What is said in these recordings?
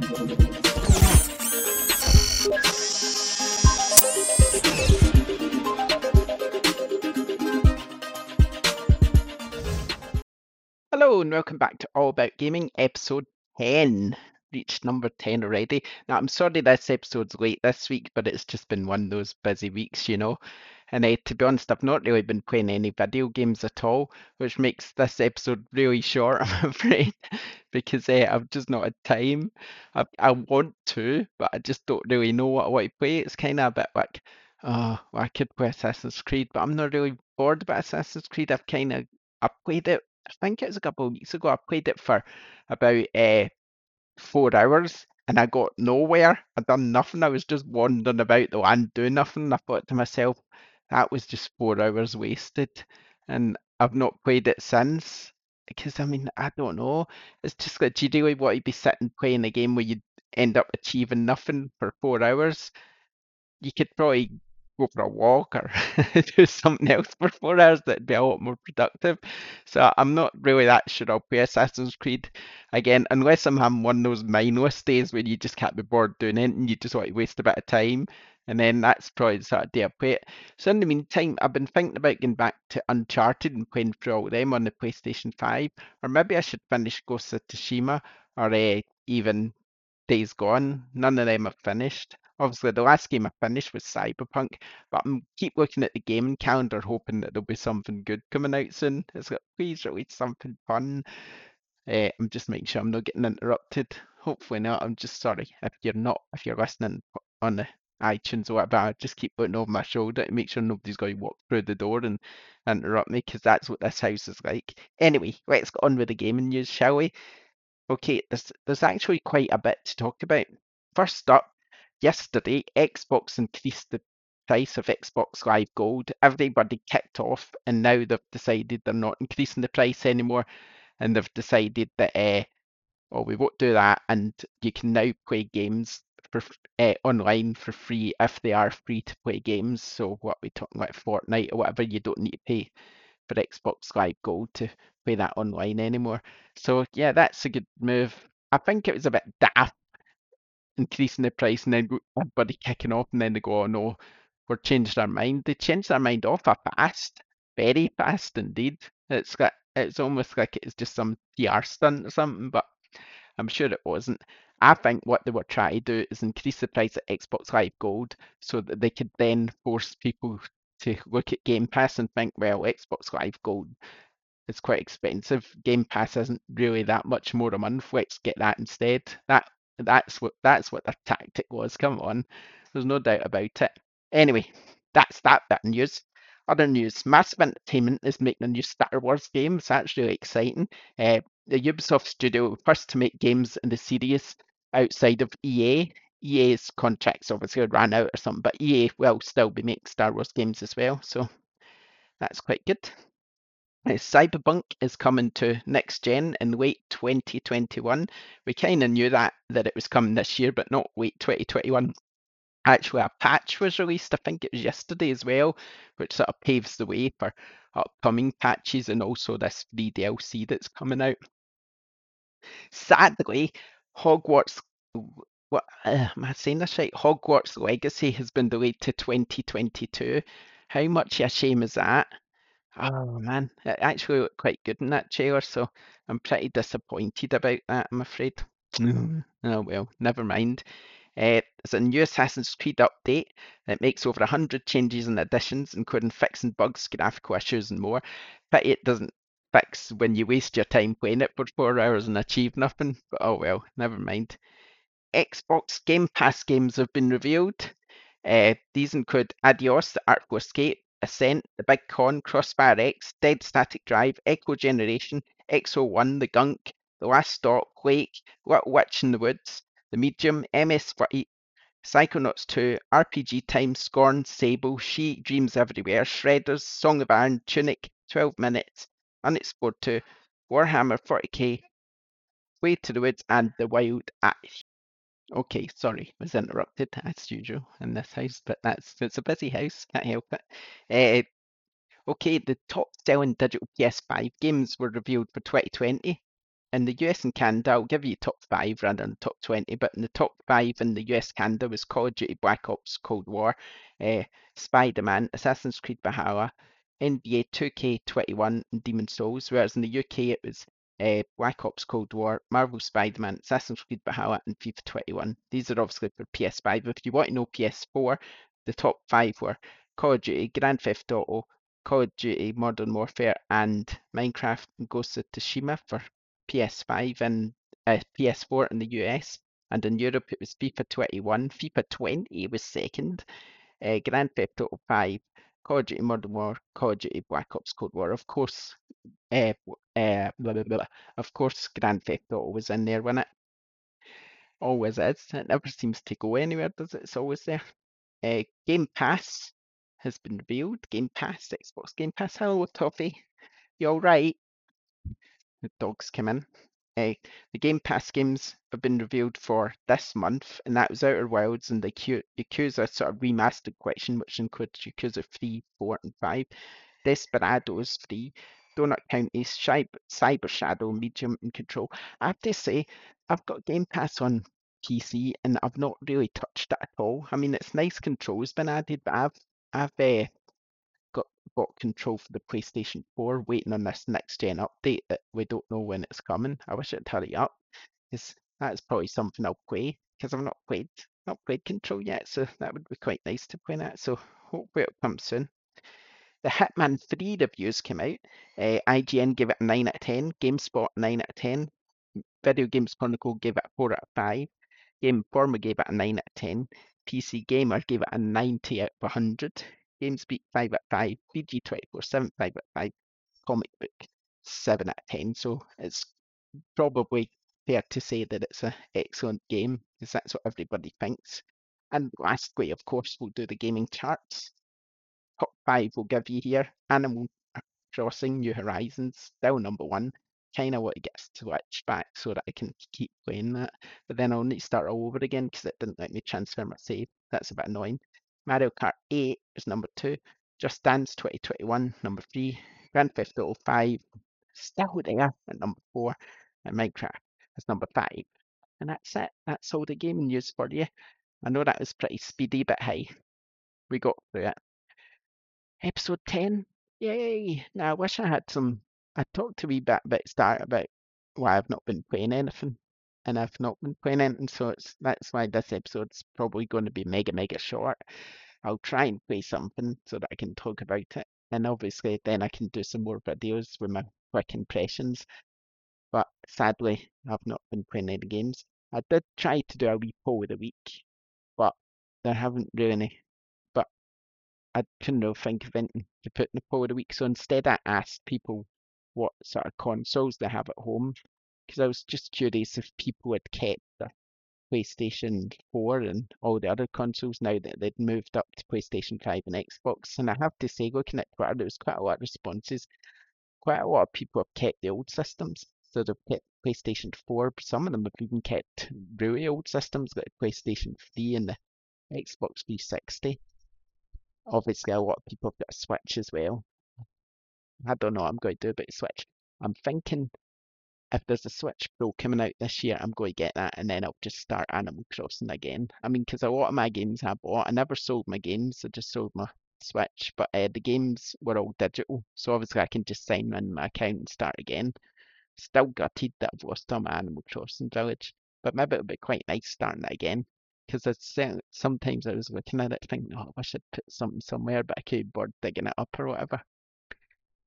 Hello and welcome back to All About Gaming, episode 10. Reached number 10 already. Now, I'm sorry this episode's late this week, but it's just been one of those busy weeks, you know. And uh, to be honest, I've not really been playing any video games at all, which makes this episode really short, I'm afraid, because uh, I've just not had time. I, I want to, but I just don't really know what I want to play. It's kind of a bit like, oh, well, I could play Assassin's Creed, but I'm not really bored about Assassin's Creed. I've kind of I played it I think it was a couple of weeks ago. I played it for about uh, four hours and I got nowhere. I done nothing. I was just wandering about the land doing nothing. I thought to myself, that was just four hours wasted. And I've not played it since. Because I mean, I don't know. It's just like, do you really want to be sitting playing a game where you end up achieving nothing for four hours? You could probably go for a walk or do something else for four hours that'd be a lot more productive. So I'm not really that sure I'll play Assassin's Creed again, unless I'm having one of those mindless days where you just can't be bored doing it and you just want to waste a bit of time. And then that's probably the sort of day I play it. So in the meantime, I've been thinking about getting back to Uncharted and playing through all them on the PlayStation 5. Or maybe I should finish Ghost of Tsushima or uh, even Days Gone. None of them have finished. Obviously, the last game I finished was Cyberpunk, but I'm keep looking at the gaming calendar, hoping that there'll be something good coming out soon. It's like, please release something fun. Uh, I'm just making sure I'm not getting interrupted. Hopefully not. I'm just sorry if you're not, if you're listening on iTunes or whatever. I just keep looking over my shoulder to make sure nobody's going to walk through the door and interrupt me, because that's what this house is like. Anyway, let's get on with the gaming news, shall we? Okay, there's there's actually quite a bit to talk about. First up, yesterday, Xbox increased the price of Xbox Live Gold. Everybody kicked off, and now they've decided they're not increasing the price anymore, and they've decided that, uh, well, we won't do that, and you can now play games for uh, online for free if they are free to play games. So what we talking about Fortnite or whatever, you don't need to pay for Xbox Live Gold to play that online anymore. So yeah, that's a good move. I think it was a bit daft increasing the price and then everybody kicking off and then they go, oh no, we're changed our mind. They changed their mind off a fast, very fast indeed. It's got it's almost like it's just some PR stunt or something, but I'm sure it wasn't. I think what they were trying to do is increase the price of Xbox Live Gold so that they could then force people to look at Game Pass and think, well, Xbox Live Gold is quite expensive. Game Pass isn't really that much more a month. Let's get that instead. That that's what that's what their tactic was. Come on, there's no doubt about it. Anyway, that's that bit of news. Other news: Massive Entertainment is making a new Star Wars game. It's actually exciting. Uh, the Ubisoft studio first to make games in the series outside of EA. EA's contracts obviously ran out or something, but EA will still be making Star Wars games as well. So that's quite good. Cyberpunk is coming to next gen in late 2021. We kind of knew that that it was coming this year, but not late 2021. Actually, a patch was released. I think it was yesterday as well, which sort of paves the way for upcoming patches and also this free DLC that's coming out. Sadly, Hogwarts. What uh, am I saying this right? Hogwarts Legacy has been delayed to 2022. How much a shame is that? Oh man, it actually looked quite good in that trailer, so I'm pretty disappointed about that, I'm afraid. oh well, never mind. Uh, there's a new Assassin's Creed update that makes over 100 changes and additions, including fixing bugs, graphical issues, and more. Pity it doesn't fix when you waste your time playing it for four hours and achieve nothing, but oh well, never mind. Xbox Game Pass games have been revealed. Uh, these include Adios, the Artful Escape, Ascent, The Big Con, Crossfire X, Dead Static Drive, Echo Generation, Exo One, The Gunk, The Last Stop, Quake, Little Witch in the Woods, The Medium, MS40, Psychonauts 2, RPG Time, Scorn, Sable, She Dreams Everywhere, Shredders, Song of Iron, Tunic, 12 Minutes, Unexplored 2, Warhammer 40k, Way to the Woods, and The Wild Eye. Okay, sorry, was interrupted as usual in this house, but that's it's a busy house, can't help it. Uh, okay, the top selling digital PS5 games were revealed for 2020. in the US and Canada, I'll give you top five rather than top 20, but in the top five in the US Canada was Call of Duty Black Ops Cold War, uh, Spider Man, Assassin's Creed Valhalla, NBA 2K21, and Demon's Souls, whereas in the UK it was uh, Black Ops Cold War, Marvel Spider Man, Assassin's Creed Valhalla, and FIFA 21. These are obviously for PS5. But If you want to know PS4, the top five were Call of Duty, Grand Theft Auto, Call of Duty Modern Warfare, and Minecraft and Ghost of Tsushima for PS5 and uh, PS4 in the US. And in Europe, it was FIFA 21. FIFA 20 was second. Uh, Grand Theft Auto 5, Call of Duty Modern War, Call of Duty Black Ops Cold War. Of course, uh, uh, blah, blah, blah. of course, Grand Theft Auto was in there, wasn't it? Always is. It never seems to go anywhere, does it? It's always there. Uh, Game Pass has been revealed. Game Pass, Xbox Game Pass. Hello, Toffee. You all right? The dogs come in. Uh, the Game Pass games have been revealed for this month, and that was Outer Wilds and the Yakuza sort of remastered collection, which includes Yakuza 3, 4, and 5. Desperados 3, Donut County, Cyber Shadow, Medium, and Control. I have to say, I've got Game Pass on PC, and I've not really touched it at all. I mean, it's nice controls been added, but I've I've uh, got control for the PlayStation 4, waiting on this next gen update that we don't know when it's coming. I wish it'd hurry up, because that's probably something I'll play, because I've not played not played Control yet, so that would be quite nice to play that. So hopefully it'll come soon. The Hitman 3 reviews came out. Uh, IGN gave it a 9 out of 10, GameSpot 9 out of 10, Video Games Chronicle gave it a 4 out of 5, Game Informer gave it a 9 out of 10, PC Gamer gave it a 90 out of 100, GameSpeak 5 out of 5, VG24 7 5 out of 5, Comic Book 7 out of 10. So it's probably fair to say that it's an excellent game because that's what everybody thinks. And lastly, of course, we'll do the gaming charts. Top five we'll give you here. Animal Crossing New Horizons, still number one kind of want to get Switch back so that I can keep playing that. But then I'll need to start all over again because it didn't let me transfer my save. That's a bit annoying. Mario Kart 8 is number two. Just Dance 2021, number three. Grand Theft Auto 5, still there at number four. And Minecraft is number five. And that's it. That's all the gaming news for you. I know that was pretty speedy but hey, we got through it. Episode 10. Yay! Now I wish I had some I talked a wee bit about start about why I've not been playing anything, and I've not been playing anything, so it's that's why this episode's probably going to be mega mega short. I'll try and play something so that I can talk about it, and obviously then I can do some more videos with my quick impressions. But sadly, I've not been playing any games. I did try to do a wee poll of the week, but there haven't really any but I couldn't really think of anything to put in the poll of the week. So instead I asked people what sort of consoles they have at home because I was just curious if people had kept the PlayStation 4 and all the other consoles now that they'd moved up to PlayStation 5 and Xbox. And I have to say, looking at Twitter, there was quite a lot of responses. Quite a lot of people have kept the old systems. So they've kept PlayStation 4. Some of them have even kept really old systems like PlayStation 3 and the Xbox 360. Obviously, a lot of people have got a Switch as well. I don't know what I'm going to do about Switch. I'm thinking if there's a Switch Pro coming out this year, I'm going to get that and then I'll just start Animal Crossing again. I mean, because a lot of my games I bought, I never sold my games, I just sold my Switch, but uh, the games were all digital, so obviously I can just sign in my account and start again. Still gutted that I've lost all my Animal Crossing village, but maybe it'll be quite nice starting that again. Because sometimes I was looking at it thinking, oh, I wish I'd put something somewhere, but I could bored digging it up or whatever.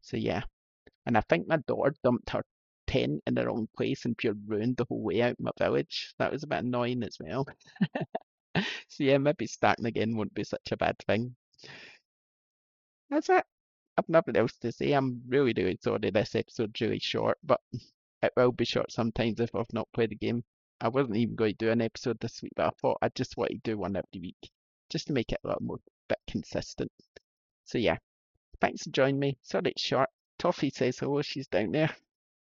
So yeah. And I think my daughter dumped her in the wrong place and pure ruined the whole way out my village. That was a bit annoying as well. so yeah, maybe starting again won't be such a bad thing. That's it. I've nothing else to say. I'm really, really sorry this episode's really short, but it will be short sometimes if I've not played the game. I wasn't even going to do an episode this week, but I thought I just want to do one every week, just to make it a little more bit consistent. So yeah, Thanks for joining me. Sorry it's short. Toffee says hello, she's down there.